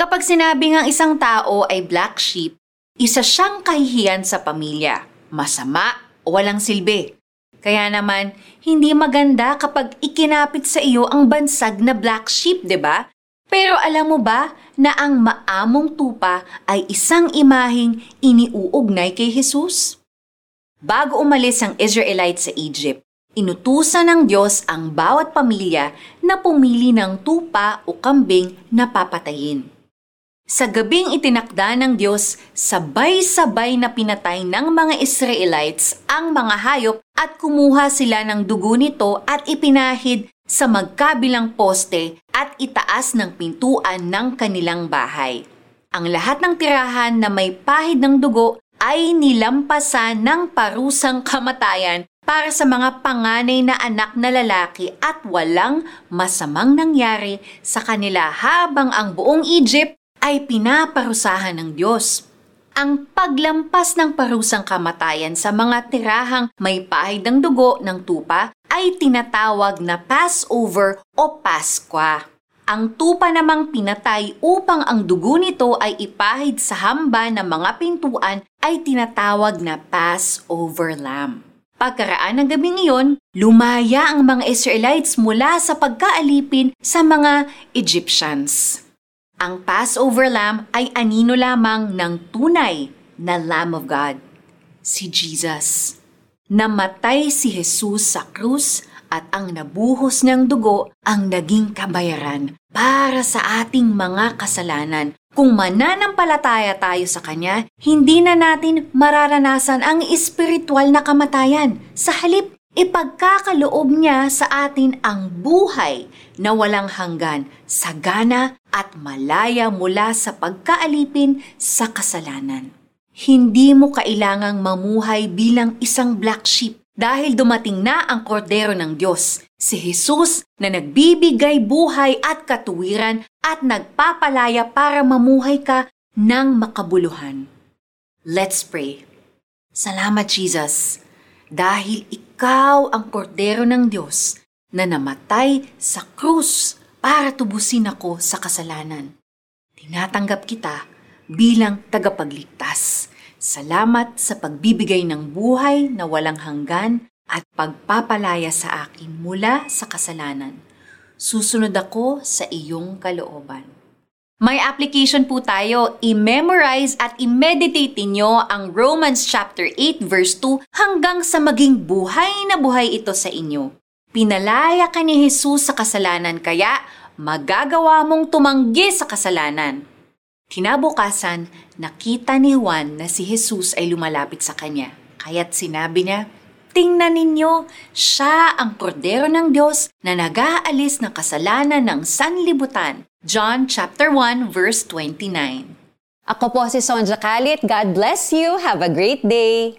Kapag sinabi ng isang tao ay black sheep, isa siyang kahihiyan sa pamilya, masama walang silbi. Kaya naman, hindi maganda kapag ikinapit sa iyo ang bansag na black sheep, 'di ba? Pero alam mo ba na ang maamong tupa ay isang imaheng iniuugnay kay Jesus? Bago umalis ang Israelites sa Egypt, inutusan ng Diyos ang bawat pamilya na pumili ng tupa o kambing na papatayin. Sa gabing itinakda ng Diyos, sabay-sabay na pinatay ng mga Israelites ang mga hayop at kumuha sila ng dugo nito at ipinahid sa magkabilang poste at itaas ng pintuan ng kanilang bahay. Ang lahat ng tirahan na may pahid ng dugo ay nilampasan ng parusang kamatayan para sa mga panganay na anak na lalaki at walang masamang nangyari sa kanila habang ang buong Egypt ay pinaparusahan ng Diyos. Ang paglampas ng parusang kamatayan sa mga tirahang may pahid ng dugo ng tupa ay tinatawag na Passover o Paskwa. Ang tupa namang pinatay upang ang dugo nito ay ipahid sa hamba ng mga pintuan ay tinatawag na Passover Lamb. Pagkaraan ng gabing iyon, lumaya ang mga Israelites mula sa pagkaalipin sa mga Egyptians. Ang Passover Lamb ay anino lamang ng tunay na Lamb of God, si Jesus. Namatay si Jesus sa krus at ang nabuhos niyang dugo ang naging kabayaran para sa ating mga kasalanan. Kung mananampalataya tayo sa Kanya, hindi na natin mararanasan ang espiritual na kamatayan. Sa halip, ipagkakaloob niya sa atin ang buhay na walang hanggan, sagana at malaya mula sa pagkaalipin sa kasalanan. Hindi mo kailangang mamuhay bilang isang black sheep dahil dumating na ang kordero ng Diyos, si Jesus na nagbibigay buhay at katuwiran at nagpapalaya para mamuhay ka ng makabuluhan. Let's pray. Salamat Jesus, dahil ikaw ang kordero ng Diyos na namatay sa krus para tubusin ako sa kasalanan. Tinatanggap kita bilang tagapagligtas Salamat sa pagbibigay ng buhay na walang hanggan at pagpapalaya sa akin mula sa kasalanan. Susunod ako sa iyong kalooban. May application po tayo. I-memorize at i-meditate ninyo ang Romans chapter 8 verse 2 hanggang sa maging buhay na buhay ito sa inyo. Pinalaya ka ni Jesus sa kasalanan kaya magagawa mong tumanggi sa kasalanan. Kinabukasan, nakita ni Juan na si Jesus ay lumalapit sa kanya. Kaya't sinabi niya, Tingnan ninyo, siya ang kordero ng Diyos na nag-aalis ng kasalanan ng sanlibutan. John chapter 1 verse 29. Ako po si Sonja Kalit. God bless you. Have a great day.